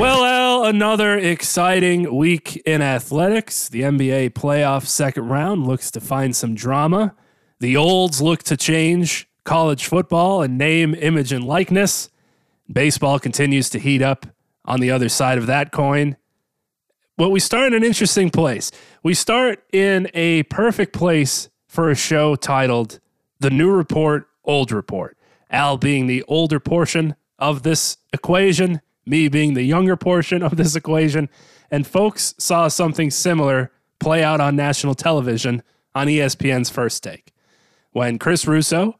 Well, Al, another exciting week in athletics. The NBA playoff second round looks to find some drama. The olds look to change college football and name, image, and likeness. Baseball continues to heat up on the other side of that coin. But we start in an interesting place. We start in a perfect place for a show titled The New Report, Old Report. Al being the older portion of this equation, me being the younger portion of this equation. And folks saw something similar play out on national television on ESPN's First Take. When Chris Russo,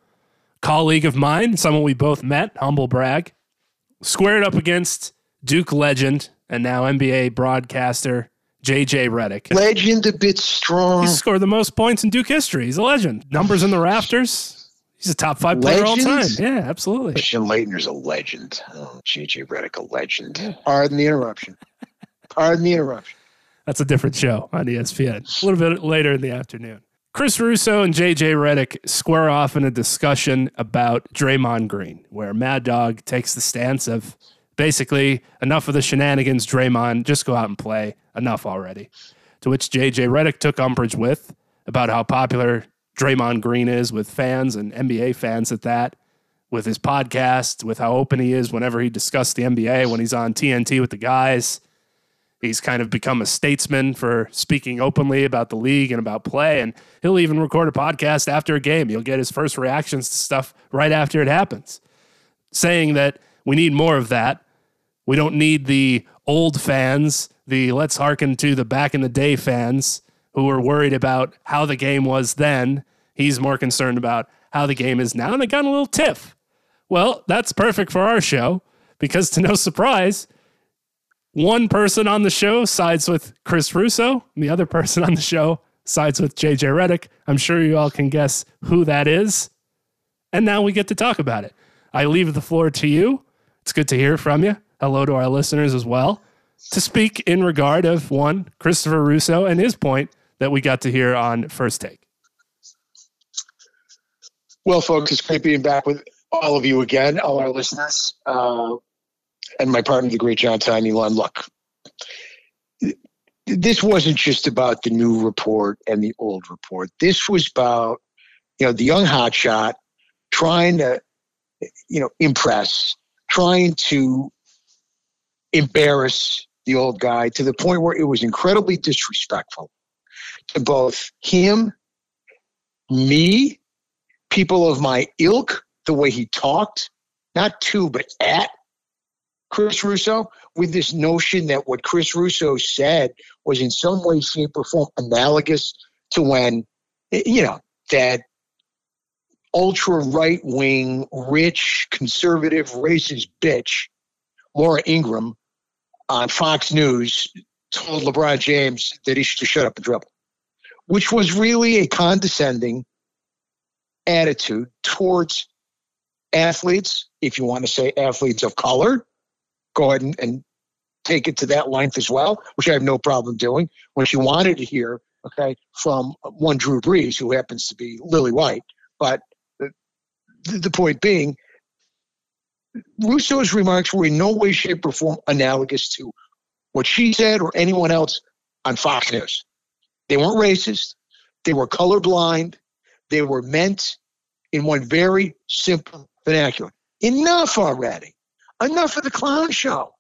colleague of mine, someone we both met, humble brag, squared up against Duke legend and now NBA broadcaster JJ Redick. Legend a bit strong. He scored the most points in Duke history. He's a legend. Numbers in the rafters. He's a top five player all time. Yeah, absolutely. Christian Laettner's a legend. Oh, JJ Redick, a legend. Pardon the interruption. Pardon the interruption. That's a different show on ESPN. A little bit later in the afternoon. Chris Russo and JJ Redick square off in a discussion about Draymond Green, where Mad Dog takes the stance of basically enough of the shenanigans, Draymond, just go out and play. Enough already. To which JJ Redick took umbrage with about how popular Draymond Green is with fans and NBA fans at that, with his podcast, with how open he is whenever he discusses the NBA when he's on TNT with the guys. He's kind of become a statesman for speaking openly about the league and about play. And he'll even record a podcast after a game. He'll get his first reactions to stuff right after it happens, saying that we need more of that. We don't need the old fans, the let's hearken to the back in the day fans who were worried about how the game was then. He's more concerned about how the game is now. And it got a little tiff. Well, that's perfect for our show because, to no surprise, one person on the show sides with Chris Russo, and the other person on the show sides with JJ Redick. I'm sure you all can guess who that is. And now we get to talk about it. I leave the floor to you. It's good to hear from you. Hello to our listeners as well. To speak in regard of one, Christopher Russo and his point that we got to hear on First Take. Well, folks, it's great being back with all of you again, all our listeners, uh, and my partner, the great John Tiny Lund. Look, this wasn't just about the new report and the old report. This was about, you know, the young hotshot trying to, you know, impress, trying to embarrass the old guy to the point where it was incredibly disrespectful to both him, me, people of my ilk, the way he talked, not to, but at Chris Russo, with this notion that what Chris Russo said was in some way, shape, or form analogous to when, you know, that ultra right wing, rich, conservative, racist bitch, Laura Ingraham on Fox News told LeBron James that he should shut up and dribble which was really a condescending attitude towards athletes, if you want to say athletes of color, go ahead and, and take it to that length as well, which I have no problem doing. When she wanted to hear, okay, from one Drew Brees, who happens to be Lily White. But the, the point being, Russo's remarks were in no way, shape, or form analogous to what she said or anyone else on Fox News. They weren't racist. They were colorblind. They were meant in one very simple vernacular. Enough already. Enough of the clown show.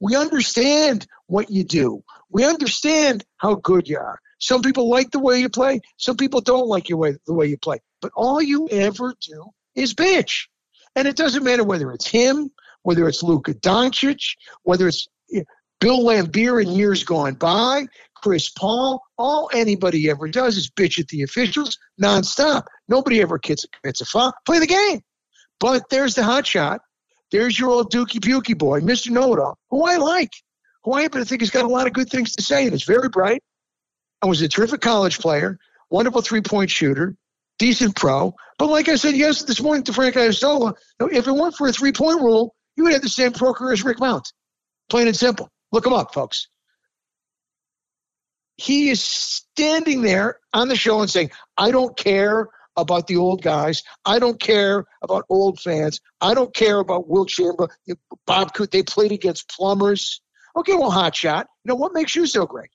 We understand what you do. We understand how good you are. Some people like the way you play. Some people don't like your way, the way you play. But all you ever do is bitch. And it doesn't matter whether it's him, whether it's Luka Doncic, whether it's eh, Bill Laimbeer in years gone by, Chris Paul. All anybody ever does is bitch at the officials nonstop. Nobody ever commits, commits a foul. Play the game. But there's the hot shot. There's your old Dookie Pukey boy, Mr. Know It All, who I like, who I happen to think has got a lot of good things to say and is very bright and was a terrific college player, wonderful three point shooter, decent pro. But like I said yes this morning to Frank Isola, if it weren't for a three point rule, you would have the same pro career as Rick Mount. Plain and simple. Look him up, folks. He is standing there on the show and saying, I don't care about the old guys. I don't care about old fans. I don't care about Wilt Chamberlain, Bob Coot. They played against plumbers. Okay, well, hot shot. You know what makes you so great?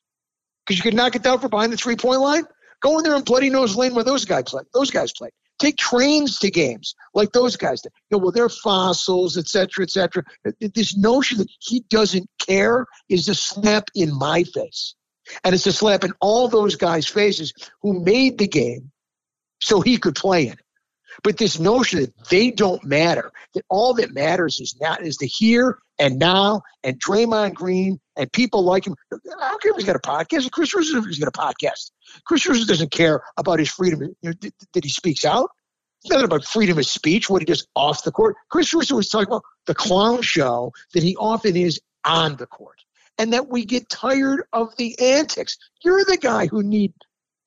Because you could knock it down from behind the three point line. Go in there and bloody nose lane where those guys play. Those guys play. Take trains to games like those guys did. You know, well, they're fossils, et cetera, et cetera. This notion that he doesn't care is a slap in my face. And it's a slap in all those guys' faces who made the game so he could play it. But this notion that they don't matter, that all that matters is not is the here and now and Draymond Green and people like him. I don't care if he's got a podcast. Chris Russo he's got a podcast. Chris Russo doesn't care about his freedom you know, that he speaks out. It's not about freedom of speech, what he does off the court. Chris Russo was talking about the clown show that he often is on the court. And that we get tired of the antics. You're the guy who need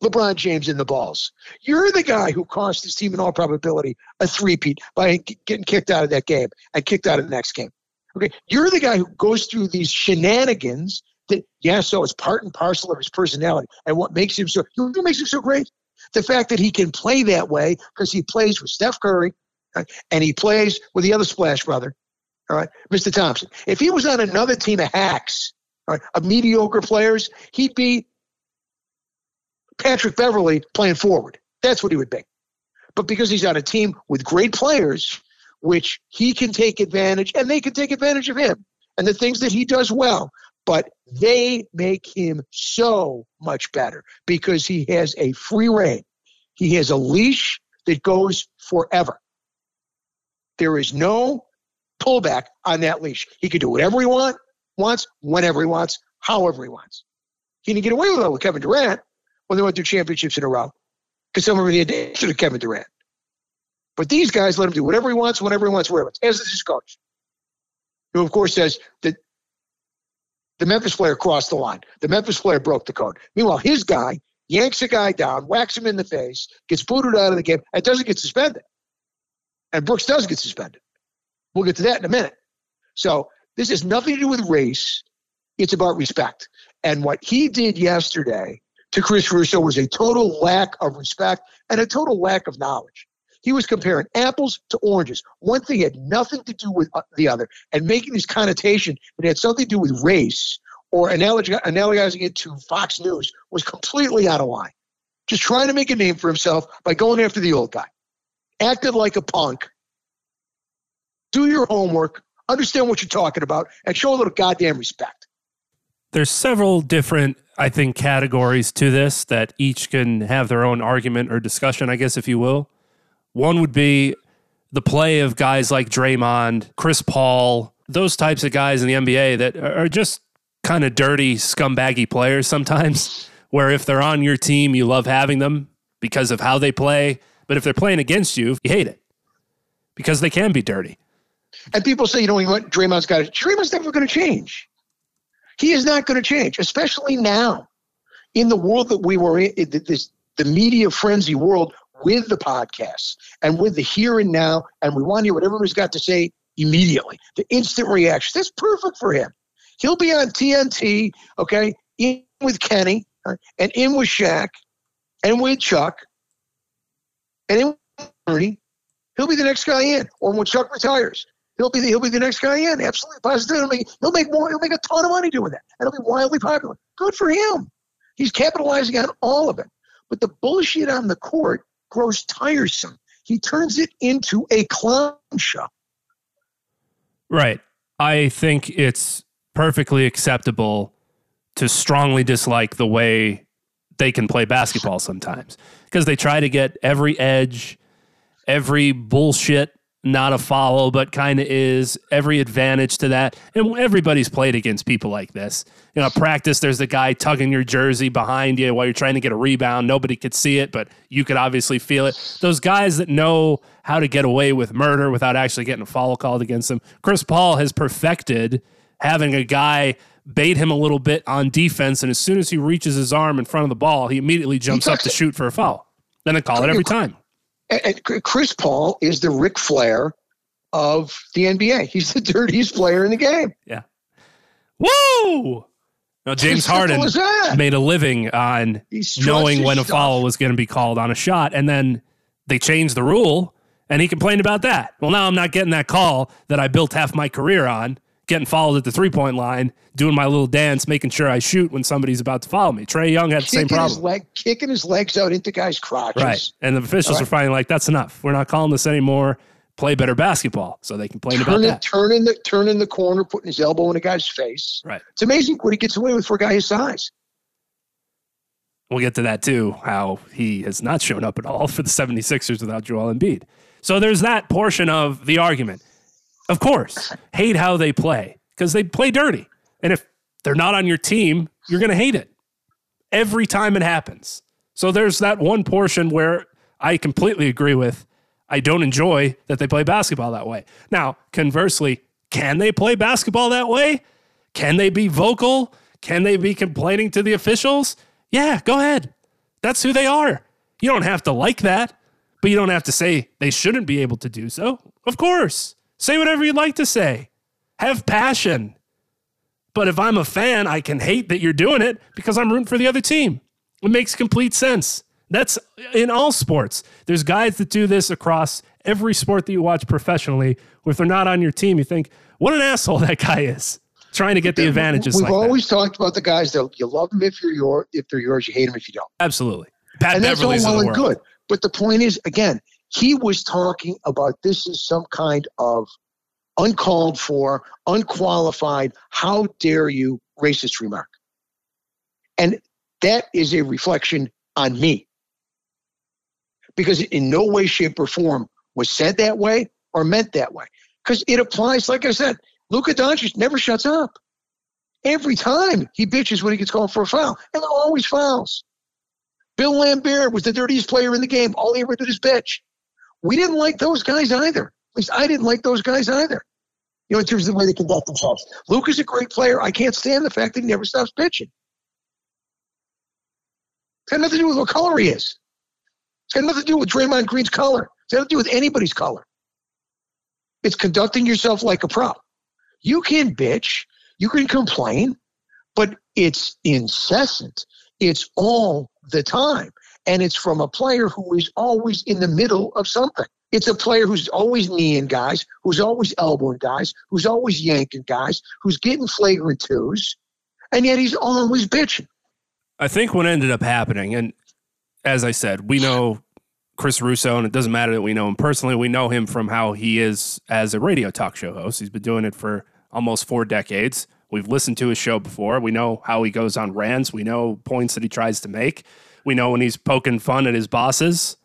LeBron James in the balls. You're the guy who cost his team in all probability a three-peat by getting kicked out of that game and kicked out of the next game. Okay, you're the guy who goes through these shenanigans that, yeah, so it's part and parcel of his personality and what makes him so. you What makes him so great? The fact that he can play that way because he plays with Steph Curry right, and he plays with the other Splash brother, all right, Mr. Thompson. If he was on another team of hacks, of mediocre players, he'd be Patrick Beverley playing forward. That's what he would be. But because he's on a team with great players, which he can take advantage and they can take advantage of him and the things that he does well, but they make him so much better because he has a free reign. He has a leash that goes forever. There is no pullback on that leash. He can do whatever he want, wants, whenever he wants, however he wants. He didn't get away with it with Kevin Durant when they went through championships in a row because some of them had to Kevin Durant. But these guys let him do whatever he wants, whenever he wants, wherever. As is his coach, who of course says that the Memphis player crossed the line. The Memphis player broke the code. Meanwhile, his guy yanks a guy down, whacks him in the face, gets booted out of the game, and doesn't get suspended. And Brooks does get suspended. We'll get to that in a minute. So this has nothing to do with race. It's about respect. And what he did yesterday to Chris Russo was a total lack of respect and a total lack of knowledge. He was comparing apples to oranges. One thing had nothing to do with uh, the other, and making this connotation that had something to do with race or analog- analogizing it to Fox News was completely out of line. Just trying to make a name for himself by going after the old guy. Acted like a punk. Do your homework, understand what you're talking about, and show a little goddamn respect. There's several different I think, categories to this that each can have their own argument or discussion, I guess, if you will. One would be the play of guys like Draymond, Chris Paul, those types of guys in the NBA that are just kind of dirty, scumbaggy players sometimes, where if they're on your team, you love having them because of how they play. But if they're playing against you, you hate it because they can be dirty. And people say, you know, what Draymond's got it. Draymond's never going to change. He is not going to change, especially now in the world that we were in, this the media frenzy world with the podcasts and with the here and now, and we want to hear what everybody's got to say immediately. The instant reaction. That's perfect for him. He'll be on TNT, okay, in with Kenny and in with Shaq and with Chuck and in with Ernie. He'll be the next guy in, or when Chuck retires. He'll be the, he'll be the next guy in. Absolutely, positively. He'll make more. He'll make a ton of money doing that, and he'll be wildly popular. Good for him. He's capitalizing on all of it. But the bullshit on the court grows tiresome. He turns it into a clown show. Right. I think it's perfectly acceptable to strongly dislike the way they can play basketball sometimes because they try to get every edge, every bullshit not a foul, but kind of is every advantage to that. And everybody's played against people like this. You know, practice, there's the guy tugging your jersey behind you while you're trying to get a rebound. Nobody could see it, but you could obviously feel it. Those guys that know how to get away with murder without actually getting a foul called against them. Chris Paul has perfected having a guy bait him a little bit on defense, and as soon as he reaches his arm in front of the ball, he immediately jumps up to shoot for a foul. Then they call it every time. And Chris Paul is the Ric Flair of the NBA. He's the dirtiest player in the game. Yeah. Woo! Now James Harden made a living on knowing when a foul was going to be called on a shot, and then they changed the rule, and he complained about that. Well, now I'm not getting that call that I built half my career on, getting fouled at the three point line, doing my little dance, making sure I shoot when somebody's about to follow me. Trae Young had the kicking same problem. His leg, kicking his legs out into guys' crotches. Right. And the officials right. are finally like, that's enough. We're not calling this anymore play better basketball. So they complain turn about it, that. Turning the turning the corner, putting his elbow in a guy's face. Right. It's amazing what he gets away with for a guy his size. We'll get to that too, how he has not shown up at all for the 76ers without Joel Embiid. So there's that portion of the argument. Of course, hate how they play because they play dirty. And if they're not on your team, you're going to hate it every time it happens. So there's that one portion where I completely agree with I don't enjoy that they play basketball that way. Now, conversely, can they play basketball that way? Can they be vocal? Can they be complaining to the officials? Yeah, go ahead. That's who they are. You don't have to like that, but you don't have to say they shouldn't be able to do so. Of course. Say whatever you'd like to say. Have passion. But if I'm a fan, I can hate that you're doing it because I'm rooting for the other team. It makes complete sense. That's in all sports. There's guys that do this across every sport that you watch professionally. If they're not on your team, you think, what an asshole that guy is trying to get the advantages. We've like always that. talked about the guys that you love them if you're your if they're yours, you hate them if you don't. Absolutely. Patrick Beverley's that's all well and good. But the point is, again, he was talking about this is some kind of uncalled for, unqualified, how dare you racist remark. And that is a reflection on me because in no way, shape, or form was said that way or meant that way. Because it applies, like I said, Luka Doncic never shuts up. Every time he bitches when he gets called for a foul, and always fouls. Bill Laimbeer was the dirtiest player in the game. All he ever did is bitch. We didn't like those guys either. At least I didn't like those guys either. You know, in terms of the way they conduct themselves. Luke is a great player. I can't stand the fact that he never stops bitching. It's got nothing to do with what color he is. It's got nothing to do with Draymond Green's color. It's got nothing to do with anybody's color. It's conducting yourself like a pro. You can bitch, you can complain, but it's incessant. It's all the time. And it's from a player who is always in the middle of something. It's a player who's always kneeing guys, who's always elbowing guys, who's always yanking guys, who's getting flagrant twos, and yet he's always bitching. I think what ended up happening, and as I said, we know Chris Russo, and it doesn't matter that we know him personally. We know him from how he is as a radio talk show host. He's been doing it for almost four decades. We've listened to his show before. We know how he goes on rants. We know points that he tries to make. We know when he's poking fun at his bosses,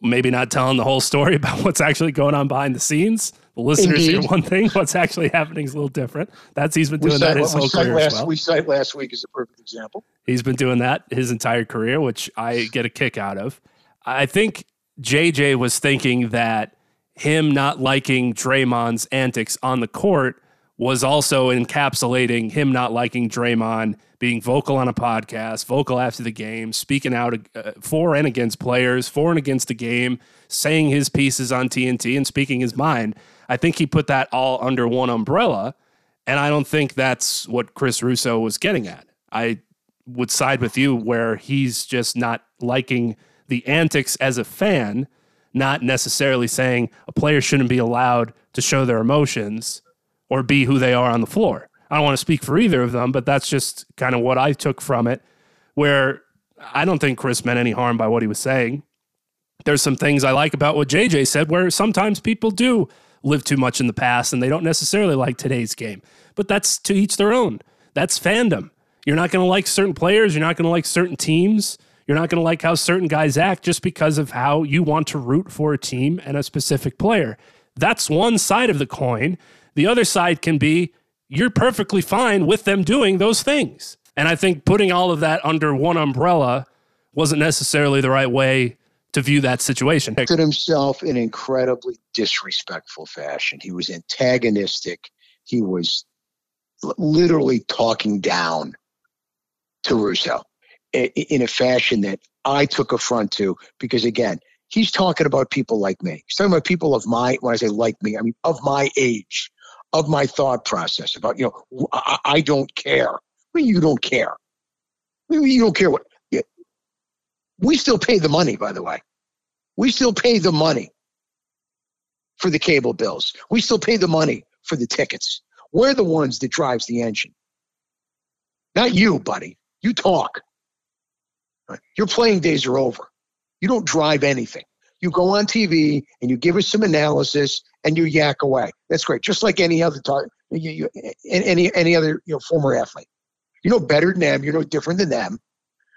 maybe not telling the whole story about what's actually going on behind the scenes. The listeners Indeed. hear one thing, what's actually happening is a little different. That's he's been doing that his whole career. Last, well. We cite last week as a perfect example. He's been doing that his entire career, which I get a kick out of. I think JJ was thinking that him not liking Draymond's antics on the court was also encapsulating him not liking Draymond being vocal on a podcast, vocal after the game, speaking out uh, for and against players, for and against the game, saying his pieces on TNT and speaking his mind. I think he put that all under one umbrella. And I don't think that's what Chris Russo was getting at. I would side with you where he's just not liking the antics as a fan, not necessarily saying a player shouldn't be allowed to show their emotions or be who they are on the floor. I don't want to speak for either of them, but that's just kind of what I took from it, where I don't think Chris meant any harm by what he was saying. There's some things I like about what JJ said, where sometimes people do live too much in the past and they don't necessarily like today's game. But that's to each their own. That's fandom. You're not going to like certain players. You're not going to like certain teams. You're not going to like how certain guys act just because of how you want to root for a team and a specific player. That's one side of the coin. The other side can be you're perfectly fine with them doing those things. And I think putting all of that under one umbrella wasn't necessarily the right way to view that situation. At himself in incredibly disrespectful fashion. He was antagonistic. He was literally talking down to Russo in a fashion that I took affront to because again, he's talking about people like me. He's talking about people of my when I say like me, I mean of my age, of my thought process about you know I, I don't care. Well, you don't care. You don't care what. We still pay the money, by the way. We still pay the money for the cable bills. We still pay the money for the tickets. We're the ones that drives the engine. Not you, buddy. You talk. Your playing days are over. You don't drive anything. You go on TV and you give us some analysis and you yak away. That's great. Just like any other talk, you, you, any any other you know former athlete. You're no better than them. You're no different than them.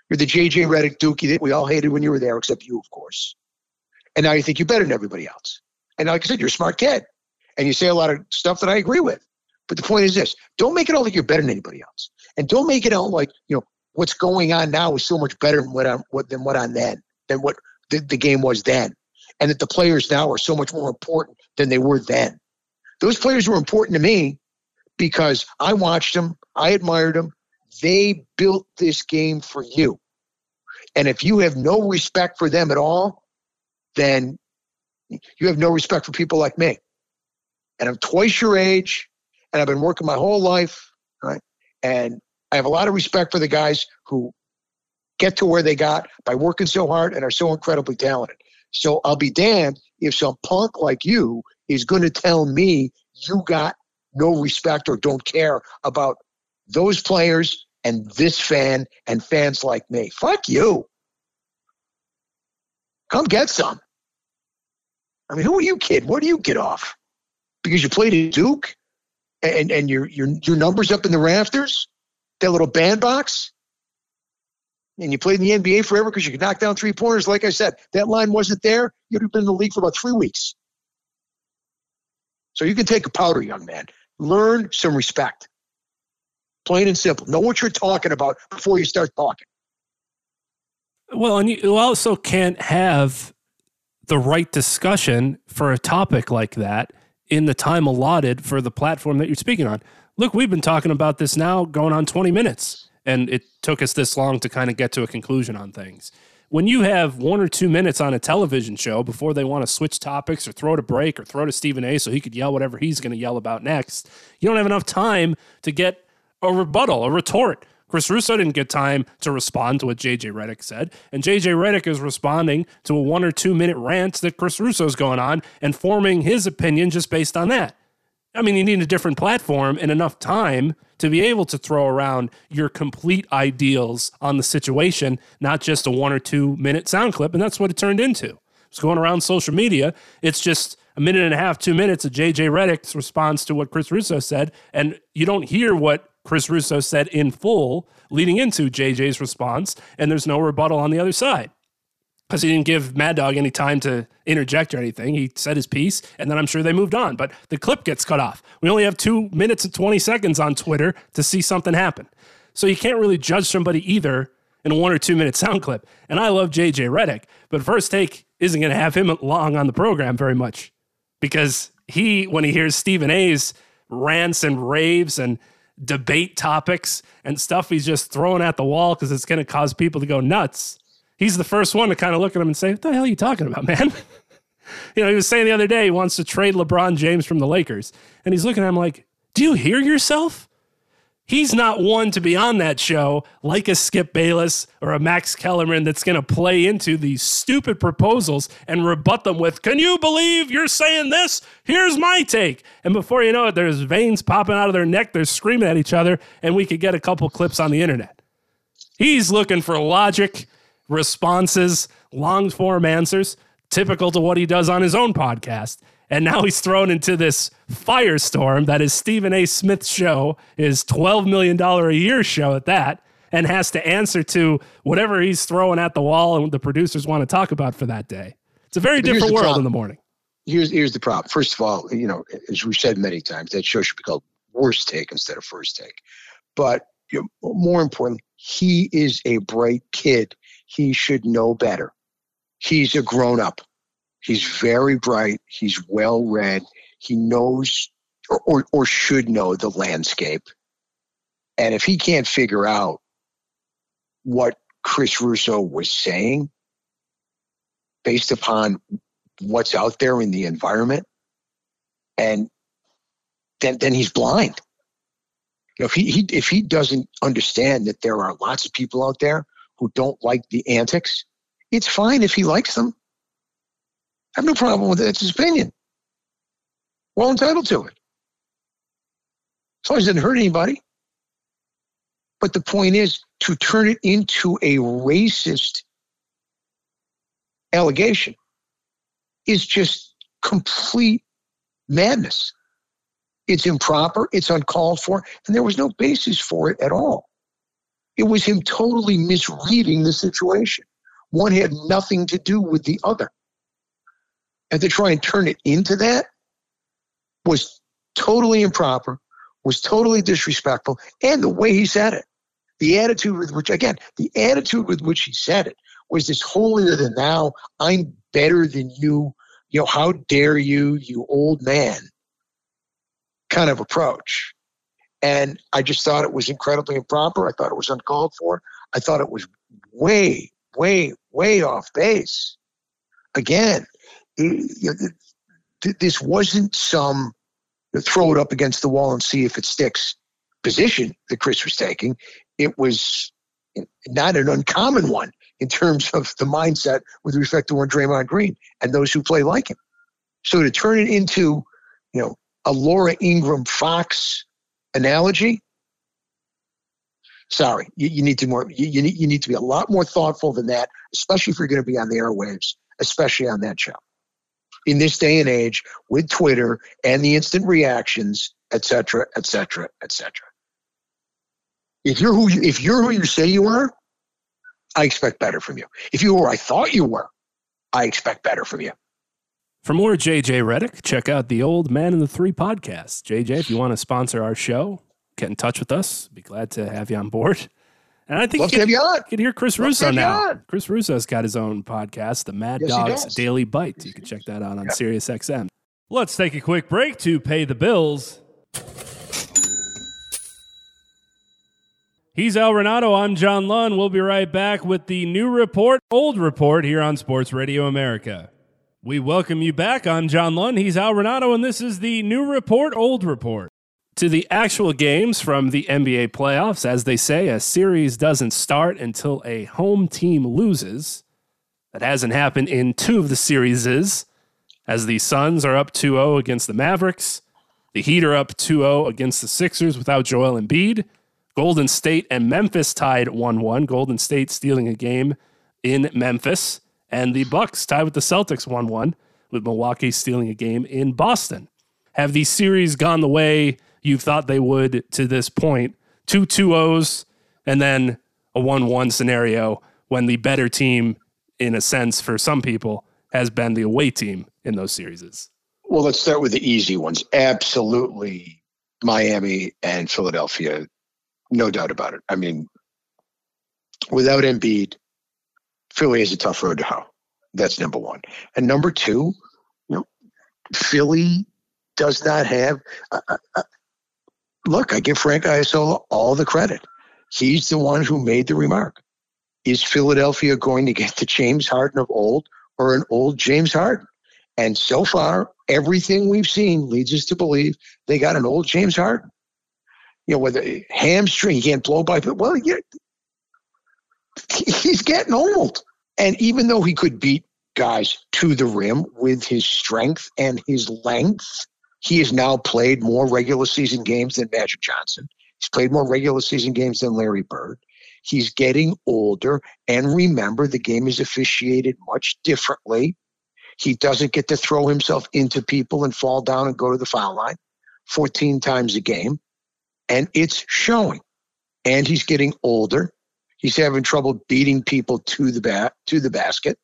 You're the JJ Redick Dookie that we all hated when you were there, except you, of course. And now you think you're better than everybody else. And like I said, you're a smart kid. And you say a lot of stuff that I agree with. But the point is this don't make it all like you're better than anybody else. And don't make it out like, you know, what's going on now is so much better than what I'm what than what on then, than what the, the game was then. And that the players now are so much more important than they were then. Those players were important to me because I watched them, I admired them. They built this game for you. And if you have no respect for them at all, then you have no respect for people like me. And I'm twice your age, and I've been working my whole life, right? And I have a lot of respect for the guys who get to where they got by working so hard and are so incredibly talented. So I'll be damned if some punk like you is going to tell me you got no respect or don't care about those players and this fan and fans like me. Fuck you. Come get some. I mean, who are you, kid? Where do you get off? Because you played at Duke and, and your, your, your numbers up in the rafters? That little bandbox? And you played in the NBA forever because you could knock down three pointers. Like I said, that line wasn't there. You'd have been in the league for about three weeks. So you can take a powder, young man. Learn some respect. Plain and simple. Know what you're talking about before you start talking. Well, and you also can't have the right discussion for a topic like that in the time allotted for the platform that you're speaking on. Look, we've been talking about this now going on 20 minutes, and it took us this long to kind of get to a conclusion on things. When you have one or two minutes on a television show before they want to switch topics or throw to break or throw to Stephen A so he could yell whatever he's going to yell about next, you don't have enough time to get a rebuttal, a retort Chris Russo didn't get time to respond to what JJ Redick said, and JJ Redick is responding to a one or two minute rant that Chris Russo's going on and forming his opinion just based on that. I mean, you need a different platform and enough time to be able to throw around your complete ideals on the situation, not just a one or two minute sound clip. And that's what it turned into. It's going around social media. It's just a minute and a half, two minutes of JJ Redick's response to what Chris Russo said. And you don't hear what Chris Russo said in full leading into JJ's response, and there's no rebuttal on the other side because he didn't give Mad Dog any time to interject or anything. He said his piece, and then I'm sure they moved on. But the clip gets cut off. We only have two minutes and 20 seconds on Twitter to see something happen. So you can't really judge somebody either in a one or two minute sound clip. And I love JJ Redick, but First Take isn't going to have him long on the program very much because he, when he hears Stephen A's rants and raves and debate topics and stuff he's just throwing at the wall because it's going to cause people to go nuts. He's the first one to kind of look at him and say, What the hell are you talking about, man? you know, he was saying the other day he wants to trade LeBron James from the Lakers. And he's looking at him like, Do you hear yourself? he's not one to be on that show like a Skip Bayless or a Max Kellerman that's going to play into these stupid proposals and rebut them with, Can you believe you're saying this? Here's my take. And before you know it, there's veins popping out of their neck. They're screaming at each other, and we could get a couple clips on the internet. He's looking for logic, responses, long form answers, typical to what he does on his own podcast. And now he's thrown into this firestorm that is Stephen A. Smith's show, his $12 million a year show at that, and has to answer to whatever he's throwing at the wall and the producers want to talk about for that day. It's a very different world problem. in the morning. here's here's the problem. First of all, you know, as we've said many times, that show should be called Worst Take instead of First Take. But you know, more importantly, he is a bright kid. He should know better. He's a grown up. He's very bright. He's well read. He knows or, or, or should know the landscape. And if he can't figure out what Chris Russo was saying based upon what's out there in the environment, and then then he's blind. You know, if he, he if he doesn't understand that there are lots of people out there who don't like the antics, it's fine if he likes them. I have no problem with it. It's his opinion. Well entitled to it. As long as it doesn't hurt anybody. But the point is to turn it into a racist allegation is just complete madness. It's improper, it's uncalled for, and there was no basis for it at all. It was him totally misreading the situation. One had nothing to do with the other. And to try and turn it into that was totally improper, was totally disrespectful, and the way he said it. The attitude with which, again, the attitude with which he said it was this holier than thou, I'm better than you, you know, how dare you, you old man kind of approach. And I just thought it was incredibly improper. I thought it was uncalled for. I thought it was way, way, way off base. Again, it, this wasn't some throw it up against the wall and see if it sticks position that Chris was taking. It was not an uncommon one in terms of the mindset with respect to one Draymond Green and those who play like him. So to turn it into, you know, a Laura Ingraham Fox analogy, sorry, you, you need to more you, you, need you need to be a lot more thoughtful than that, especially if you're going to be on the airwaves, especially on that show. In this day and age, with Twitter and the instant reactions, et cetera, et cetera, et cetera. If you're who you, if you're who you say you are, I expect better from you. If you were I thought you were, I expect better from you. For more JJ Redick, check out the Old Man and the Three podcast. JJ, if you want to sponsor our show, get in touch with us. Be glad to have you on board. And I think Love you can, you can hear Chris Love Russo now. On. Chris Russo's got his own podcast, the Mad yes, Dogs Daily Bite. You can check that out on yep. Sirius XM. Let's take a quick break to pay the bills. He's Al Renauto. I'm John Lund. We'll be right back with the new report, old report here on Sports Radio America. We welcome you back. I'm John Lund. He's Al Renauto, and this is the new report, old report. To the actual games from the NBA playoffs, as they say, a series doesn't start until a home team loses. That hasn't happened in two of the series, as the Suns are up 2 0 against the Mavericks. The Heat are up 2 0 against the Sixers without Joel Embiid. Golden State and Memphis tied 1 1. Golden State stealing a game in Memphis and the Bucks tied with the Celtics 1-1 with Milwaukee stealing a game in Boston. Have these series gone the way you thought they would to this point? Two 2-0s and then a 1-1 scenario when the better team in a sense for some people has been the away team in those series. Well, let's start with the easy ones. Absolutely Miami and Philadelphia. No doubt about it. I mean, without Embiid, Philly is a tough road to hoe. That's number one. And number two, you know, Philly does not have. Uh, uh, uh look, I give Frank Isola all the credit. He's the one who made the remark. Is Philadelphia going to get the James Harden of old or an old James Harden? And so far, everything we've seen leads us to believe they got an old James Harden. You know, whether hamstring, he can't blow by, well, yeah, he's getting old. And even though he could beat guys to the rim with his strength and his length, he has now played more regular season games than Magic Johnson. He's played more regular season games than Larry Bird. He's getting older. And remember, the game is officiated much differently. He doesn't get to throw himself into people and fall down and go to the foul line 14 times a game. And it's showing. And he's getting older. He's having trouble beating people to the bat to the basket.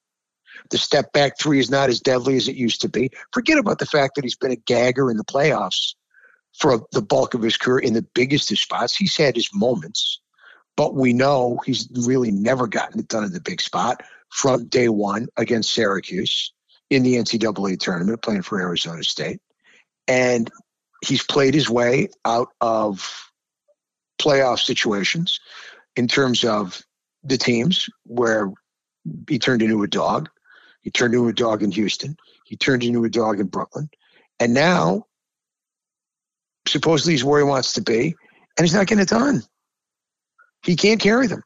The step back three is not as deadly as it used to be. Forget about the fact that he's been a gagger in the playoffs for the bulk of his career in the biggest of spots. He's had his moments, but we know he's really never gotten it done in the big spot from day one against Syracuse in the NCAA tournament, playing for Arizona State. And he's played his way out of playoff situations in terms of the teams where he turned into a dog. He turned into a dog in Houston. He turned into a dog in Brooklyn. And now, supposedly, he's where he wants to be, and he's not getting it done. He can't carry them.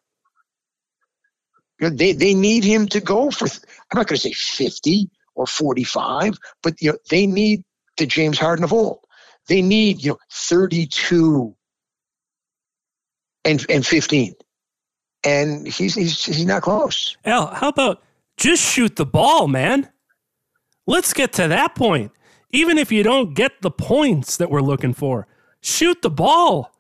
You know, they, they need him to go for, I'm not going to say 50 or 45, but you know, they need the James Harden of old. They need, you know, 32 and, and 15. And he's, he's, he's not close. Al, how about just shoot the ball, man? Let's get to that point. Even if you don't get the points that we're looking for, shoot the ball.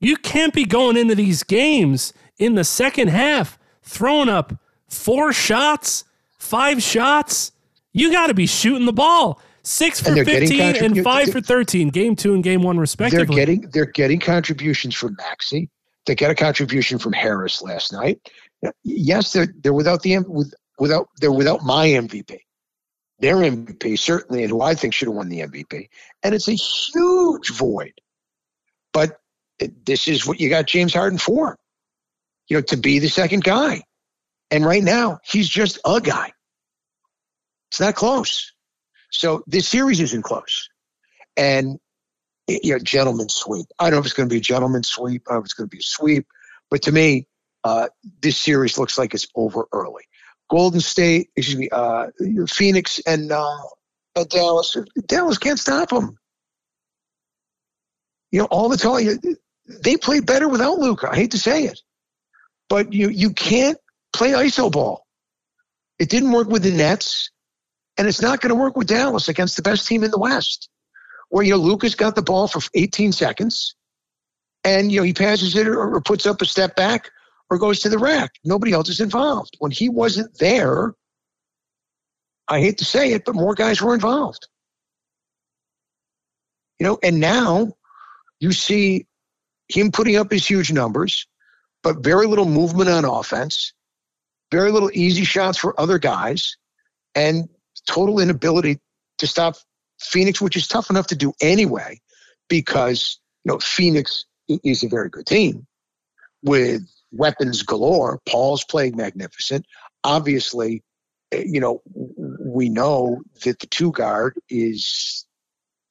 You can't be going into these games in the second half throwing up four shots, five shots. You got to be shooting the ball. Six for And getting 15 and five for 13, game two and game one, respectively. They're getting they're getting contributions from Maxey. They got a contribution from Harris last night. Yes, they're they're without the without they're without my MVP. Their MVP certainly, and who I think should have won the MVP. And it's a huge void. But this is what you got James Harden for. You know, to be the second guy. And right now, he's just a guy. It's not close. So this series isn't close. And you know, gentleman's sweep. I don't know if it's going to be a gentleman's sweep. I don't know if it's going to be a sweep. But to me, uh, this series looks like it's over early. Golden State, excuse me, uh, Phoenix and uh, Dallas. Dallas can't stop them. You know, all the time they play better without Luka. I hate to say it, but you you can't play iso ball. It didn't work with the Nets, and it's not going to work with Dallas against the best team in the West where you know Luka's got the ball for 18 seconds, and you know he passes it or, or puts up a step back or goes to the rack. Nobody else is involved. When he wasn't there, I hate to say it, but more guys were involved. You know, and now you see him putting up his huge numbers, but very little movement on offense, very little easy shots for other guys, and total inability to stop Phoenix, which is tough enough to do anyway, because you know Phoenix is a very good team with weapons galore. Paul's playing magnificent. Obviously, eh, you know we know that the two guard is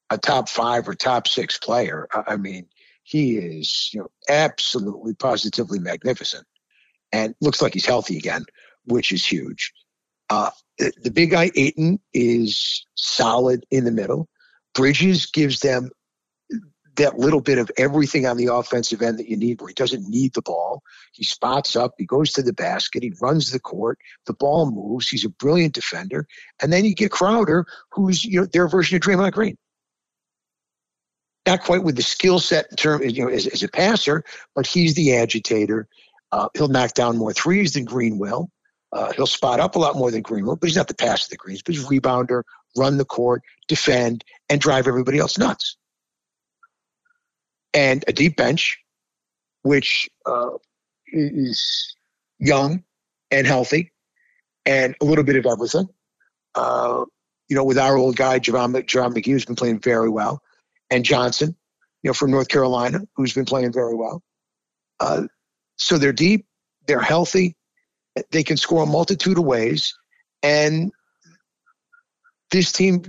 a top five or top six player. I I mean, he is you know absolutely positively magnificent, and looks like he's healthy again, which is huge. Uh, the, big guy Ayton is solid in the middle. Bridges gives them that little bit of everything on the offensive end that you need, where he doesn't need the ball. He spots up, he goes to the basket, he runs the court, the ball moves. He's a brilliant defender, and then you get Crowder, who's you know their version of Draymond Green. Not quite with the skill set in term, you know, as, as a passer, but he's the agitator. Uh, he'll knock down more threes than Green will. Uh, he'll spot up a lot more than Green will, but he's not the passer that Greens, but he's a rebounder, run the court, defend, and drive everybody else nuts. And a deep bench, which uh, is young and healthy, and a little bit of everything. Uh, you know, with our old guy, Javon, Javon McGee, who's been playing very well, and Johnson, you know, from North Carolina, who's been playing very well. Uh, so they're deep, they're healthy, they can score a multitude of ways. And this team,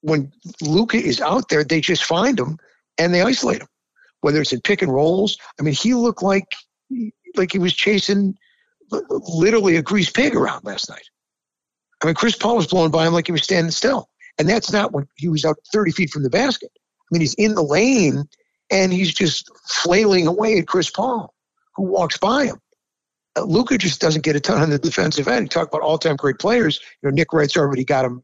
when Luka is out there, they just find him and they isolate him. Whether it's in pick and rolls, I mean, he looked like like he was chasing literally a greased pig around last night. I mean, Chris Paul was blowing by him like he was standing still, and that's not when he was out 30 feet from the basket. I mean, he's in the lane and he's just flailing away at Chris Paul, who walks by him. Luka just doesn't get a ton on the defensive end. Talk about all-time great players. You know, Nick Wright's already got him.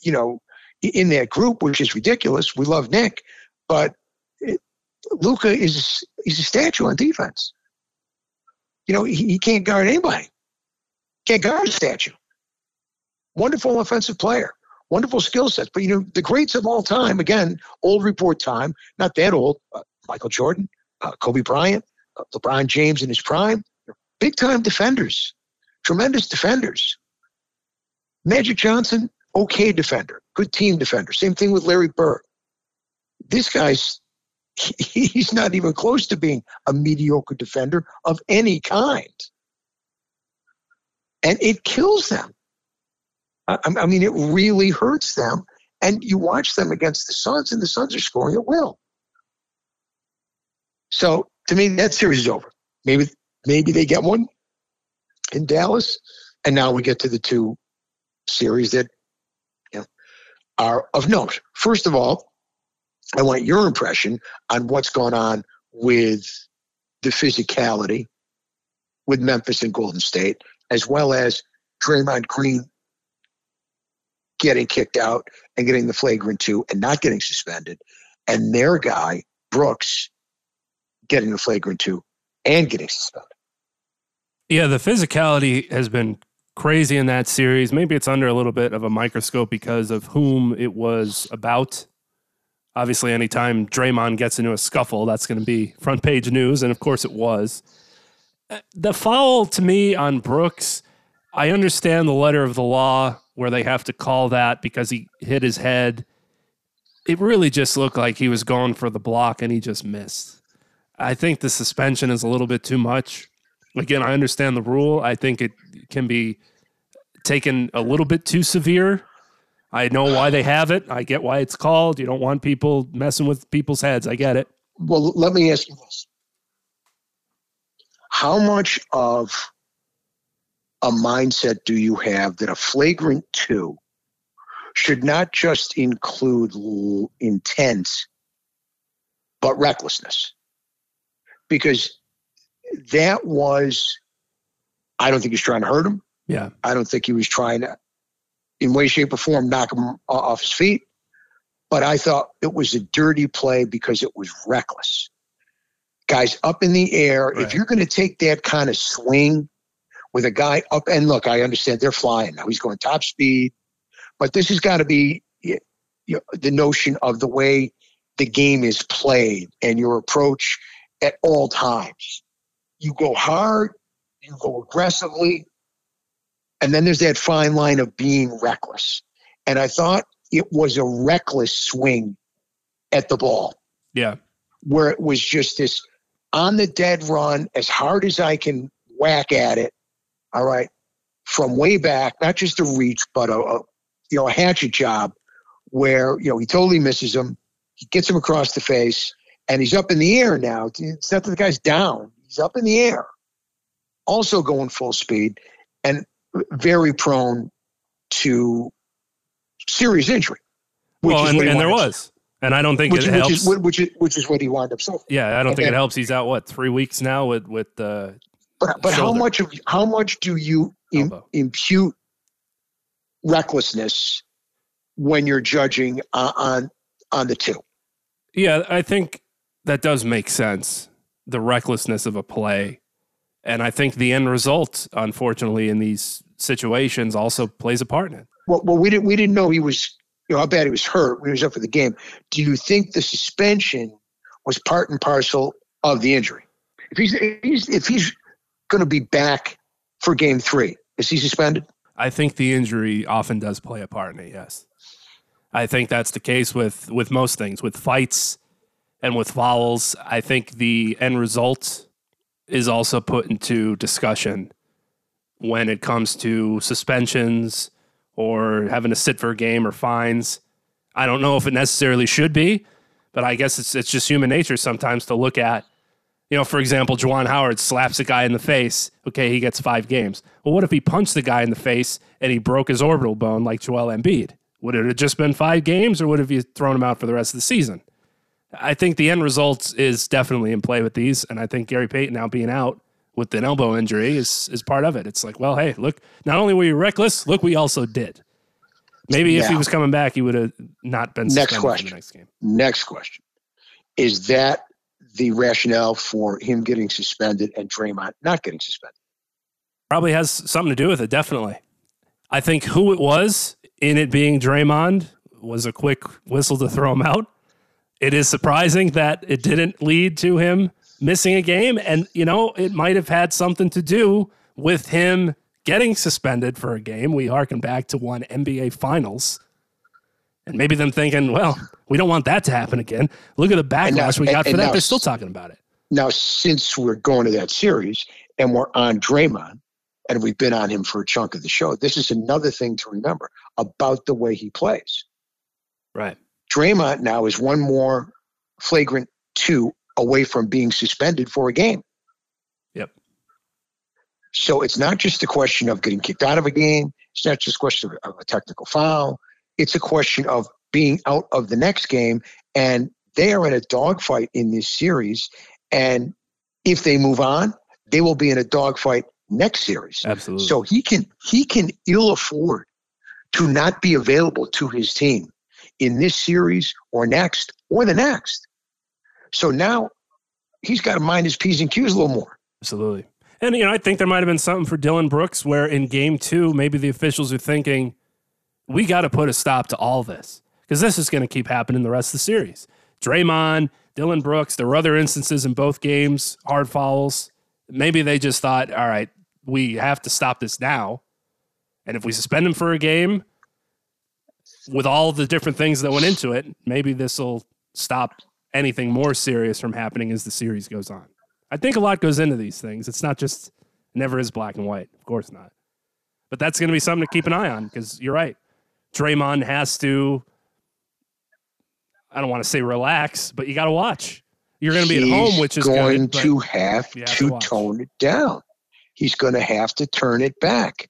You know, in that group, which is ridiculous. We love Nick, but Luka is he's a statue on defense. You know, he, he can't guard anybody. Can't guard a statue. wonderful offensive player, wonderful skill sets. But you know, the greats of all time, again, old report time, not that old. Uh, Michael Jordan, uh, Kobe Bryant, uh, LeBron James in his prime, big time defenders, tremendous defenders. Magic Johnson, okay defender, good team defender. Same thing with Larry Bird. This guy's he's not even close to being a mediocre defender of any kind. And it kills them. I, I, mean, it really hurts them. And you watch them against the Suns, and the Suns are scoring at will. So to me, that series is over. Maybe maybe they get one in Dallas, and now we get to the two series that you know, are of note. First of all, I want your impression on what's going on with the physicality with Memphis and Golden State, as well as Draymond Green getting kicked out and getting the flagrant two and not getting suspended, and their guy, Brooks, getting the flagrant two and getting suspended. Yeah, the physicality has been crazy in that series. Maybe it's under a little bit of a microscope because of whom it was about. Obviously, anytime Draymond gets into a scuffle, that's going to be front page news. And of course, it was. Uh, the foul to me on Brooks, I understand the letter of the law where they have to call that because he hit his head. It really just looked like he was going for the block and he just missed. I think the suspension is a little bit too much. Again, I understand the rule. I think it can be taken a little bit too severe. I know why they have it. I get why it's called. You don't want people messing with people's heads. I get it. Well, let me ask you this. How much of a mindset do you have that a flagrant two should not just include intent, but recklessness? Because that was, I don't think he's trying to hurt him. Yeah. I don't think he was trying to, in way, shape, or form, knock him off his feet. But I thought it was a dirty play because it was reckless. Guys up in the air, right. if you're going to take that kind of swing with a guy up, and look, I understand they're flying now. He's going top speed, but this has got to be you know, the notion of the way the game is played and your approach at all times. You go hard, you go aggressively, and then there's that fine line of being reckless. And I thought it was a reckless swing at the ball. Yeah. Where it was just this on the dead run, as hard as I can whack at it. All right. From way back, not just a reach, but a, a you know, a hatchet job where, you know, he totally misses him. He gets him across the face and he's up in the air now. It's not that the guy's down, he's up in the air, also going full speed and very prone to serious injury. well, and, and there was. And I don't think which, it helps. Which is, which is, which is what he wound up suffering. Yeah, I don't think it helps. He's out what three weeks now with with the. But but how much of how much do you Im, impute recklessness when you're judging uh, on on the two? Yeah, I think that does make sense. The recklessness of a play. And I think the end result, unfortunately, in these situations also plays a part in it. Well, well we didn't we didn't know he was you know how bad he was hurt when he was up for the game. Do you think the suspension was part and parcel of the injury? If he's if he's, if he's going to be back for game three, is he suspended? I think the injury often does play a part in it. Yes, I think that's the case with with most things, with fights, and with fouls, I think the end result is also put into discussion when it comes to suspensions or having to sit for a game or fines. I don't know if it necessarily should be, but I guess it's it's just human nature sometimes to look at, you know, for example, Juwan Howard slaps a guy in the face. Okay, he gets five games. Well, what if he punched the guy in the face and he broke his orbital bone like Joel Embiid? Would it have just been five games, or would have you thrown him out for the rest of the season? I think the end result is definitely in play with these, and I think Gary Payton now being out with an elbow injury is is part of it. It's like, well, hey, look, not only were you reckless, look, we also did. Maybe yeah. if he was coming back, he would have not been suspended. next question. In the next game. Next question: Is that the rationale for him getting suspended and Draymond not getting suspended? Probably has something to do with it. Definitely. I think who it was in it being Draymond was a quick whistle to throw him out. It is surprising that it didn't lead to him missing a game. And, you know, it might have had something to do with him getting suspended for a game. We harken back to one NBA Finals. And maybe them thinking, well, we don't want that to happen again. Look at the backlash now- we got and- for and that. now They're still talking about it. Now, since we're going to that series and we're on Draymond, and we've been on him for a chunk of the show, this is another thing to remember about the way he plays. Right. Draymond now is one more flagrant two away from being suspended for a game. Yep. So it's not just a question of getting kicked out of a game. It's not just a question of, of a technical foul. It's a question of being out of the next game. And they are in a dogfight in this series. And if they move on, they will be in a dogfight next series. Absolutely. So he can he can ill afford to not be available to his team in this series or next or the next. So now he's got to mind his P's and Q's a little more. Absolutely. And, you know, I think there might have been something for Dillon Brooks where in game two, maybe the officials are thinking, we got to put a stop to all this because this is going to keep happening the rest of the series. Draymond, Dillon Brooks, there were other instances in both games, hard fouls. Maybe they just thought, all right, we have to stop this now. And if we suspend him for a game with all the different things that went into it, maybe this will stop anything more serious from happening as the series goes on. I think a lot goes into these things. It's not just never is black and white. Of course not. But that's going to be something to keep an eye on because you're right. Draymond has to, I don't want to say relax, but you got to watch. You're going to be at home, which is going good, to have have to to tone it down. He's going to have to turn it back.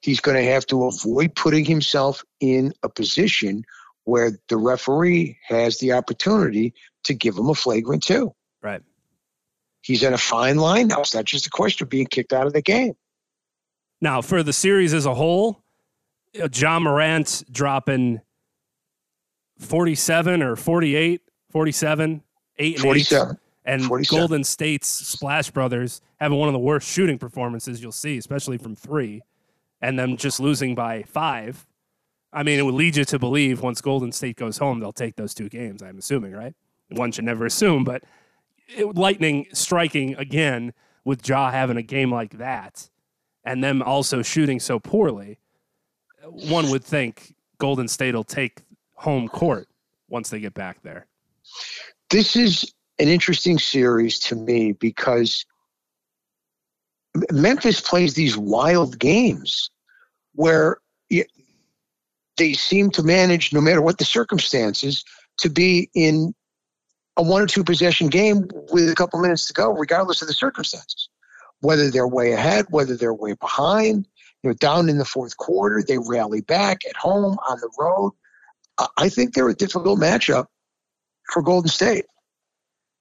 He's going to have to avoid putting himself in a position where the referee has the opportunity to give him a flagrant two. Right. He's in a fine line now. It's not just a question of being kicked out of the game. Now, for the series as a whole, uh, Ja Morant dropping 47 or 48, 47, 8 and 8. And 47. Golden State's Splash Brothers having one of the worst shooting performances you'll see, especially from three, and them just losing by five. I mean, it would lead you to believe once Golden State goes home, they'll take those two games, I'm assuming, right? One should never assume, but it, lightning striking again with Ja having a game like that and them also shooting so poorly, one would think Golden State will take home court once they get back there. this is an interesting series to me because Memphis plays these wild games where y- they seem to manage, no matter what the circumstances, to be in a one or two possession game with a couple minutes to go, regardless of the circumstances. Whether they're way ahead, whether they're way behind, you know, down in the fourth quarter, they rally back at home, on the road. I think they're a difficult matchup for Golden State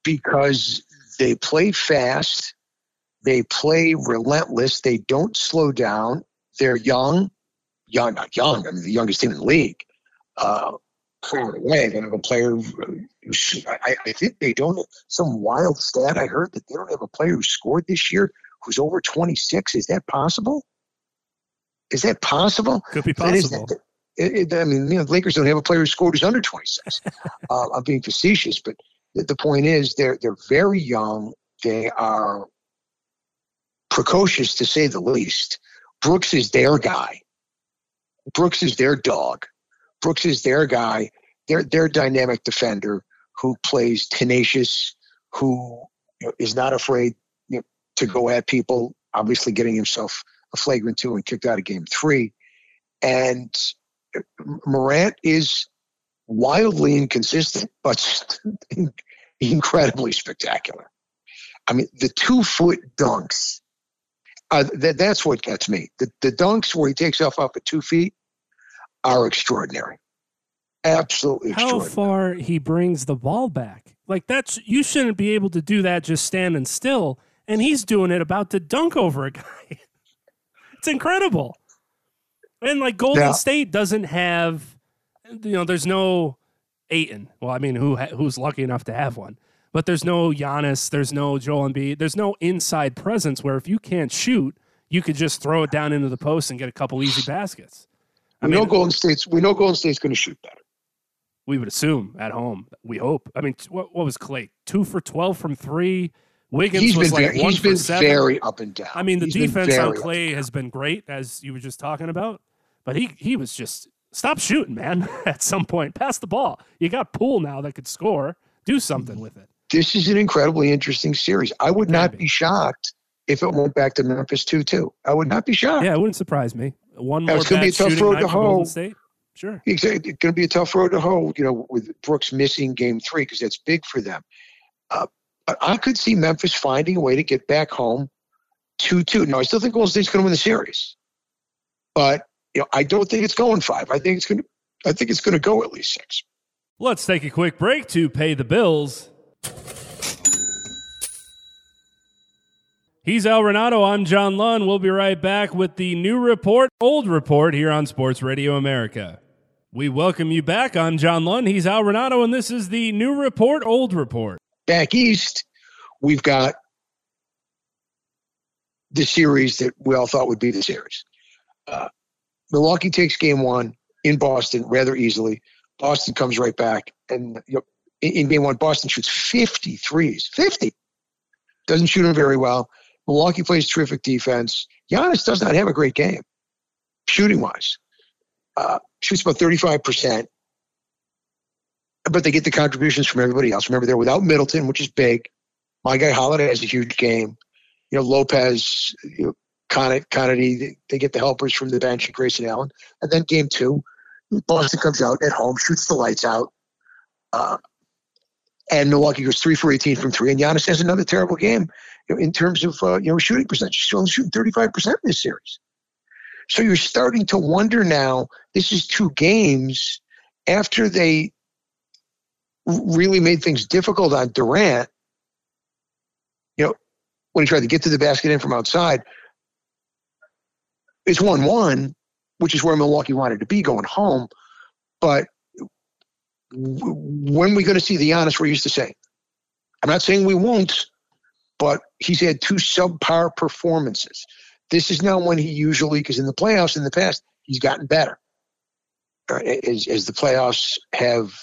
because they play fast, they play relentless, they don't slow down. They're young, young, not young. I mean, the youngest team in the league. Uh, far away, they don't have a player. who- I, I think they don't. Some wild stat I heard that they don't have a player who scored this year who's over 26. Is that possible? Is that possible? Could be That possible. it, it, I mean, you know, the Lakers don't have a player who scored who's under 26. uh, I'm being facetious, but the, the point is they're they're very young. They are precocious to say the least. Brooks is their guy. Brooks is their dog. Brooks is their guy. Their their dynamic defender who plays tenacious, who you know, is not afraid you know, to go at people. Obviously, getting himself a flagrant two and kicked out of game three. And uh, Morant is wildly inconsistent, but incredibly spectacular. I mean, the two foot dunks, uh, that, that's what gets me. The, the dunks where he takes off up at two feet are extraordinary. Absolutely extraordinary. How far he brings the ball back. Like that's you shouldn't be able to do that just standing still. And he's doing it about to dunk over a guy. it's incredible. And like Golden Yeah. State doesn't have, you know, there's no Ayton. Well, I mean, who who's lucky enough to have one? But there's no Giannis. There's no Joel Embiid. There's no inside presence where if you can't shoot, you could just throw it down into the post and get a couple easy baskets. I we mean, know Golden State's we know Golden State's going to shoot better. we would assume at home. We hope. I mean, what, what was Clay? Two for twelve from three. Wiggins He's was been like very, one he's for been seven. very up and down. I mean, the He's defense on Clay has been great, as you were just talking about. But he he was just stop shooting, man. At some point, pass the ball. You got Poole now that could score. Do something mm-hmm. with it. This is an incredibly interesting series. I would not be shocked if it went back to Memphis two two. I would not be shocked. Yeah, it wouldn't surprise me. One more it's gonna be a tough road to hoe. Sure. Exactly. It's going to be a tough road to hoe, you know, with Brooks missing game three because that's big for them. Uh, but I could see Memphis finding a way to get back home 2 2. Now, I still think Golden State's going to win the series, but, you know, I don't think it's going five. I think it's going to, I think it's going to go at least six. Let's take a quick break to pay the bills. He's Al Renauto. I'm John Lund. We'll be right back with the new report, old report here on Sports Radio America. We welcome you back. I'm John Lund. He's Al Renauto, and this is the new report, old report. Back east, we've got the series that we all thought would be the series. Uh, Milwaukee takes game one in Boston rather easily. Boston comes right back. And you know, in, in game one, Boston shoots 50 threes. 50. Doesn't shoot them very well. Milwaukee plays terrific defense. Giannis does not have a great game, shooting wise. Uh, shoots about 35%. But they get the contributions from everybody else. Remember, they're without Middleton, which is big. My guy Holiday has a huge game. You know, Lopez, you know, Con- Connaughton, they, get the helpers from the bench, Grayson Allen. And then game two, Boston comes out at home, shoots the lights out. Uh, and Milwaukee goes three for 18 from three. And Giannis has another terrible game in terms of uh, you know shooting percentage. He's only shooting 35% in this series. So you're starting to wonder now. This is two games after they really made things difficult on Durant. You know, when he tried to get to the basket in from outside, it's one-one, which is where Milwaukee wanted to be going home. But when we going to see the Giannis we're used to seeing? I'm not saying we won't, but he's had two subpar performances. This is not when he usually, because in the playoffs in the past, he's gotten better uh, as, as the playoffs have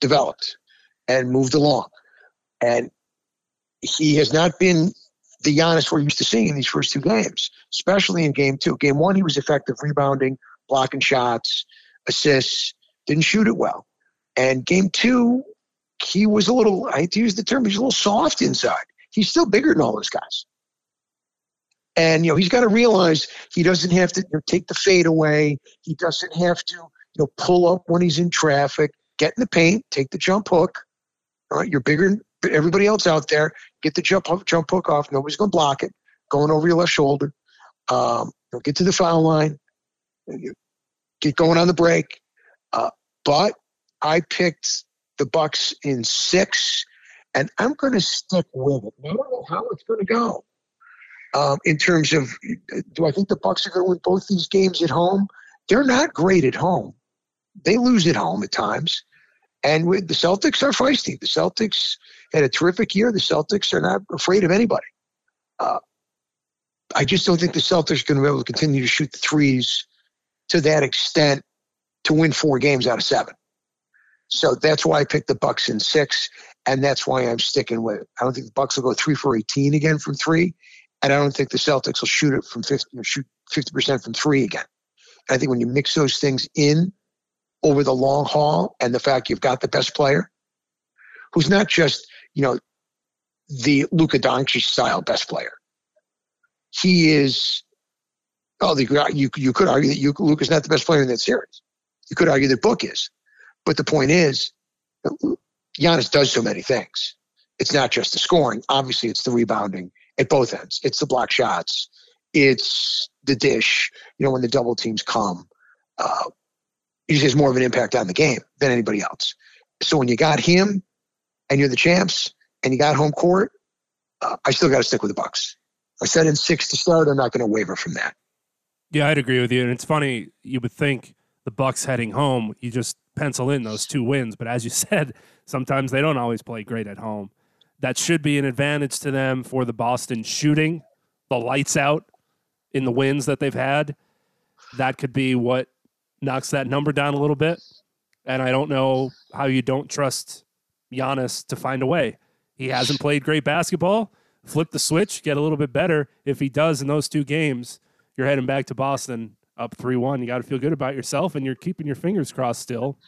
developed and moved along. And he has not been the Giannis we're used to seeing in these first two games, especially in game two. Game one, he was effective rebounding, blocking shots, assists, didn't shoot it well. And game two, he was a little, I hate to use the term, he's a little soft inside. He's still bigger than all those guys. And, you know, he's got to realize he doesn't have to you know, take the fade away. He doesn't have to, you know, pull up when he's in traffic, get in the paint, take the jump hook. All right, you're bigger than everybody else out there. Get the jump jump hook off. Nobody's going to block it. Going over your left shoulder. Um, you know, get to the foul line. Get going on the break. Uh, but I picked the Bucks in six, and I'm going to stick with it. I don't know how it's going to go. Um, in terms of, do I think the Bucks are going to win both these games at home? They're not great at home. They lose at home at times, and with the Celtics are feisty. The Celtics had a terrific year. The Celtics are not afraid of anybody. Uh, I just don't think the Celtics are going to be able to continue to shoot the threes to that extent to win four games out of seven. So that's why I picked the Bucks in six, and that's why I'm sticking with it. I don't think the Bucks will go three for 18 again from three, and I don't think the Celtics will shoot it from 50 or shoot 50 percent from three again. And I think when you mix those things in over the long haul, and the fact you've got the best player, who's not just you know the Luka Doncic style best player, he is. Oh, the, you you could argue that you, Luka's not the best player in that series. You could argue that Book is. But the point is, Giannis does so many things. It's not just the scoring. Obviously, it's the rebounding at both ends. It's the block shots. It's the dish. You know, when the double teams come, uh, he has more of an impact on the game than anybody else. So when you got him, and you're the champs, and you got home court, uh, I still got to stick with the Bucks. I said in six to start. I'm not going to waver from that. Yeah, I'd agree with you. And it's funny, you would think the Bucks heading home, you just pencil in those two wins. But as you said, sometimes they don't always play great at home. That should be an advantage to them for the Boston shooting, the lights out. in the wins that they've had, that could be what knocks that number down a little bit. And I don't know how you don't trust Giannis to find a way. He hasn't played great basketball. Flip the switch, get a little bit better. If he does in those two games, you're heading back to Boston up 3 1. You got to feel good about yourself, and you're keeping your fingers crossed still.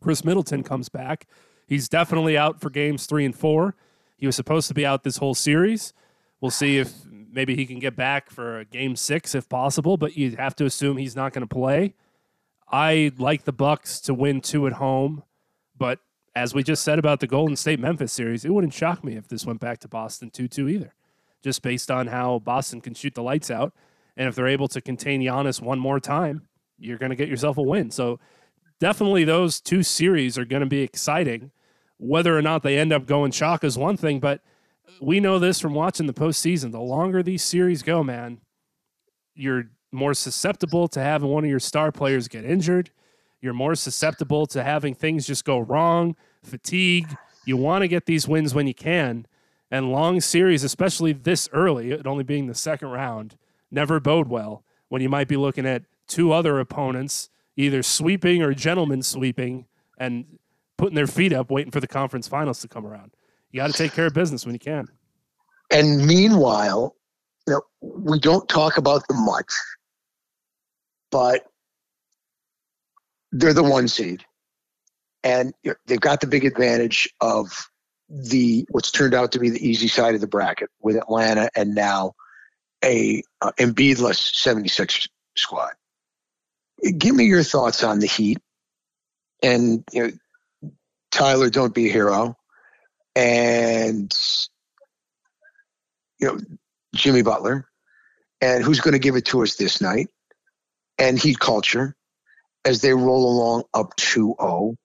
Chris Middleton comes back. He's definitely out for games three and four. He was supposed to be out this whole series. We'll see if maybe he can get back for game six if possible, but you have to assume he's not going to play. I like the Bucks to win two at home, but as we just said about the Golden State Memphis series, it wouldn't shock me if this went back to Boston 2 2 either, just based on how Boston can shoot the lights out. And if they're able to contain Giannis one more time, you're going to get yourself a win. So definitely those two series are going to be exciting. Whether or not they end up going chalk is one thing, but we know this from watching the postseason. The longer these series go, man, you're more susceptible to having one of your star players get injured. You're more susceptible to having things just go wrong, fatigue. You want to get these wins when you can. And long series, especially this early, it only being the second round, never bode well when you might be looking at two other opponents either sweeping or gentlemen sweeping and putting their feet up waiting for the conference finals to come around. You got to take care of business when you can. And meanwhile, you know, we don't talk about them much, but they're the one seed, and they've got the big advantage of the what's turned out to be the easy side of the bracket with Atlanta and now a uh, Embiidless 76 squad. Give me your thoughts on the Heat and you know, Tyler, don't be a hero, and you know Jimmy Butler, and who's going to give it to us this night, and Heat culture as they roll along up 2-0.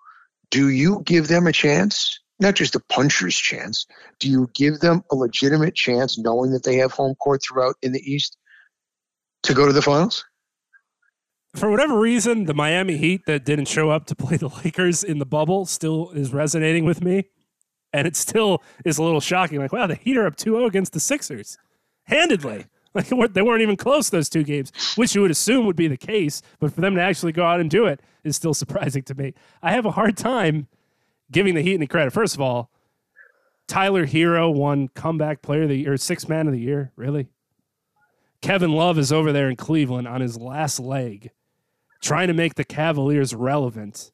Do you give them a chance? Not just a puncher's chance. Do you give them a legitimate chance, knowing that they have home court throughout in the East, to go to the finals? for whatever reason, the Miami Heat that didn't show up to play the Lakers in the bubble still is resonating with me. And it still is a little shocking. Like, wow, the Heat are up 2 0 against the Sixers handedly. Like, they weren't even close, those two games, which you would assume would be the case. But for them to actually go out and do it is still surprising to me. I have a hard time giving the Heat any credit. First of all, Tyler Herro won comeback player of the year, six man of the year. Really? Kevin Love is over there in Cleveland on his last leg trying to make the Cavaliers relevant,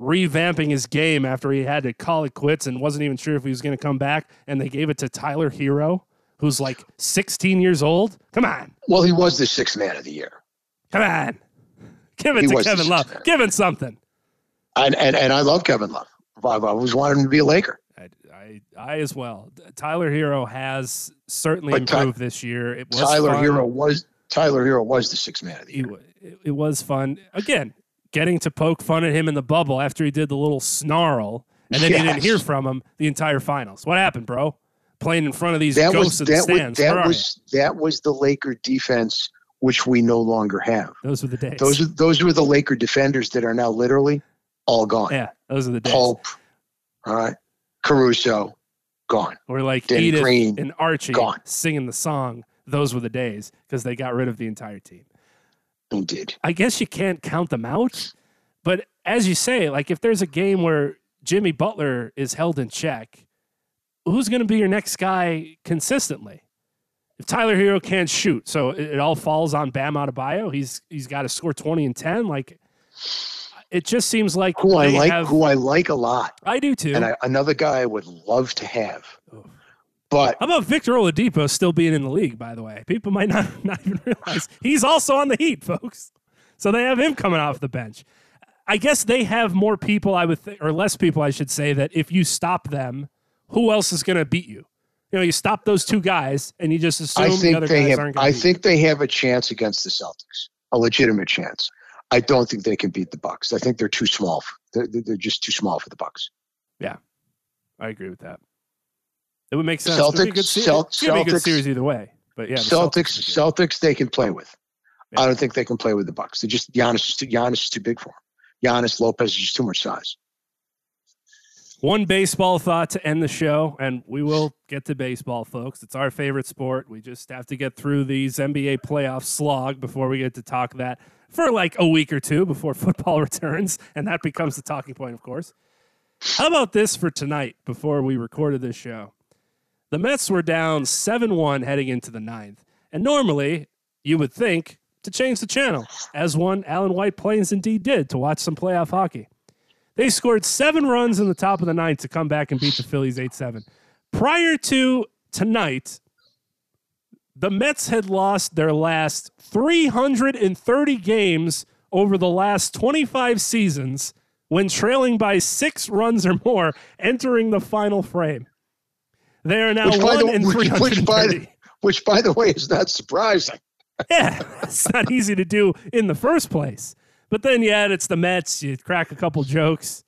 revamping his game after he had to call it quits and wasn't even sure if he was going to come back. And they gave it to Tyler Herro, who's like 16 years old. Come on. Well, he was the sixth man of the year. Come on. Give it he to Kevin Love. Man. Give him something. And, and, and I love Kevin Love. I've always wanted him to be a Laker. I, I, I as well. Tyler Herro has certainly but improved Ty, this year. It was Tyler fun. Herro was Tyler Herro was the sixth man of the year. It, it, was fun. Again, getting to poke fun at him in the bubble after he did the little snarl, and then yes. you didn't hear from him the entire finals. What happened, bro? Playing in front of these that ghosts was, of the stands. Was, that was you? that was the Laker defense, which we no longer have. Those were the days. Those those were the Laker defenders that are now literally all gone. Yeah, those are the days. Pope, all right, Caruso, gone. Or like Danny Edith Green, and Archie gone. singing the song those were the days because they got rid of the entire team. Indeed. I guess you can't count them out, but as you say, like if there's a game where Jimmy Butler is held in check, who's going to be your next guy consistently? If Tyler Herro can't shoot, so it, it all falls on Bam Adebayo. He's he's got to score twenty and ten. Like it just seems like who I like, have, who I like a lot. I do too. And I, another guy I would love to have. Oh. But how about Victor Oladipo still being in the league? By the way, people might not not even realize he's also on the Heat, folks. So they have him coming off the bench. I guess they have more people, I would think, or less people, I should say, that if you stop them, who else is going to beat you? You know, you stop those two guys, and you just assume the other guys have, aren't. I think they have a chance against the Celtics, a legitimate chance. I don't think they can beat the Bucks. I think they're too small. They're, they're just too small for the Bucks. Yeah, I agree with that. It would make sense. Celtics, Celt- Celtics, good series either way. But yeah, Celtics, Celtics, Celtics, they can play with. Yeah. I don't think they can play with the Bucks. They just Giannis is too, Giannis is too big for them. Giannis Lopez is just too much size. One baseball thought to end the show, and we will get to baseball, folks. It's our favorite sport. We just have to get through these NBA playoff slog before we get to talk that for like a week or two before football returns, and that becomes the talking point, of course. How about this for tonight before we recorded this show? The Mets were down 7 1 heading into the ninth. And normally, you would think to change the channel, as one Alan White Plains indeed did to watch some playoff hockey. They scored seven runs in the top of the ninth to come back and beat the Phillies 8 7. Prior to tonight, the Mets had lost their last 330 games over the last 25 seasons when trailing by six runs or more entering the final frame. They are now Which, by one the- in which- which by 330. the- Which, by the way, is not surprising. Yeah, it's not easy to do in the first place. But then add it's the Mets, you crack a couple jokes.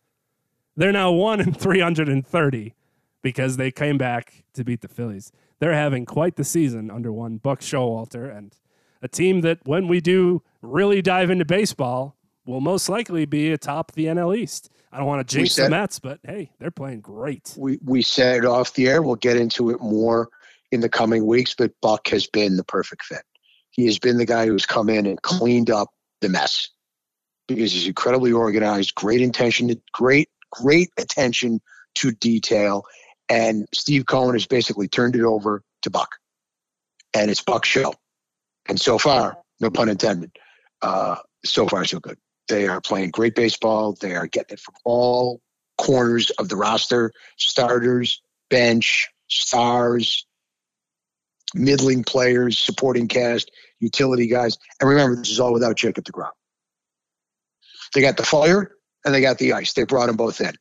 They're now one in 330 because they came back to beat the Phillies. They're having quite the season under one Buck Showalter and a team that, when we do really dive into baseball, will most likely be atop the NL East. I don't want to jinx the Mets, but hey, they're playing great. We we said it off the air. We'll get into it more in the coming weeks, but Buck has been the perfect fit. He has been the guy who's come in and cleaned up the mess because he's incredibly organized, great intention, great great attention to detail, and Steve Cohen has basically turned it over to Buck, and it's Buck's show. And so far, no pun intended, uh, so far so good. They are playing great baseball. They are getting it from all corners of the roster starters, bench, stars, middling players, supporting cast, utility guys. And remember, this is all without Jacob DeGrom. They got the fire and they got the ice. They brought them both in.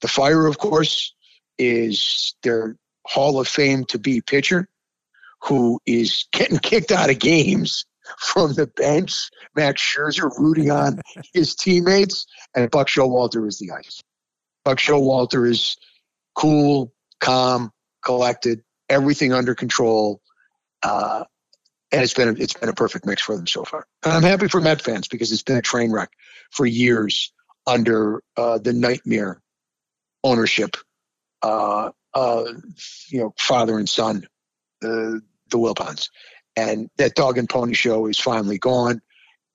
The fire, of course, is their Hall of Fame to be pitcher who is getting kicked out of games from the bench. Max Scherzer rooting on his teammates, and Buck Showalter is the ice. Buck Showalter is cool, calm, collected, everything under control, uh, and it's been a, it's been a perfect mix for them so far. And I'm happy for Met fans because it's been a train wreck for years under uh, the nightmare ownership, uh, uh, you know, father and son, uh, the Wilpons, and that dog and pony show is finally gone,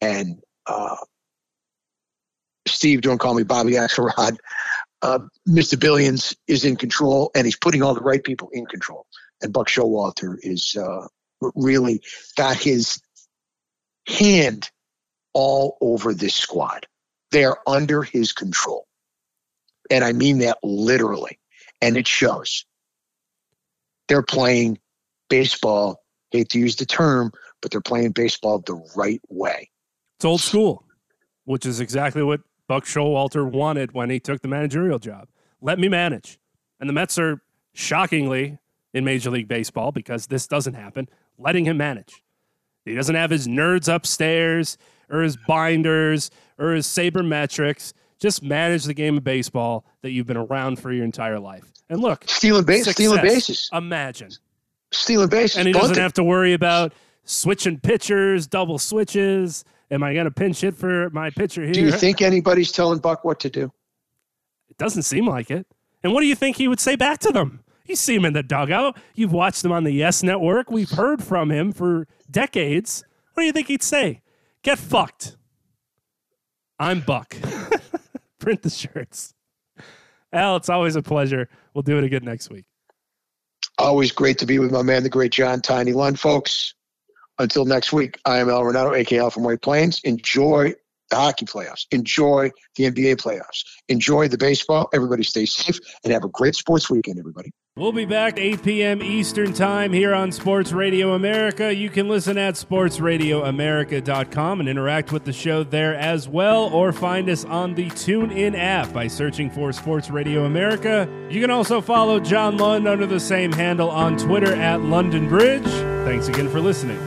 and uh, Steve, don't call me Bobby Axelrod. Mr. Billions is in control, and he's putting all the right people in control. And Buck Showalter is really got his hand all over this squad. They are under his control, and I mean that literally, and it shows. They're playing baseball. Hate to use the term, but they're playing baseball the right way. It's old school, which is exactly what Buck Showalter wanted when he took the managerial job. Let me manage. And the Mets are shockingly in Major League Baseball because this doesn't happen, letting him manage. He doesn't have his nerds upstairs or his binders or his sabermetrics. Just manage the game of baseball that you've been around for your entire life. And look, Stealing, base, stealing bases, Imagine. stealing bases. And he doesn't have to worry about switching pitchers, double switches. Am I going to pinch hit for my pitcher here? Do you think anybody's telling Buck what to do? It doesn't seem like it. And what do you think he would say back to them? You see him in the dugout. You've watched him on the Yes Network. We've heard from him for decades. What do you think he'd say? Get fucked. I'm Buck. Print the shirts. Al, it's always a pleasure. We'll do it again next week. Always great to be with my man, the great John Tiny Lund, folks. Until next week, I am Al Renauto, aka Al from White Plains. Enjoy the hockey playoffs. Enjoy the NBA playoffs. Enjoy the baseball. Everybody stay safe and have a great sports weekend, everybody. We'll be back 8 p.m. Eastern Time here on Sports Radio America. You can listen at sportsradioamerica.com and interact with the show there as well, or find us on the TuneIn app by searching for Sports Radio America. You can also follow John Lund under the same handle on Twitter at London Bridge. Thanks again for listening.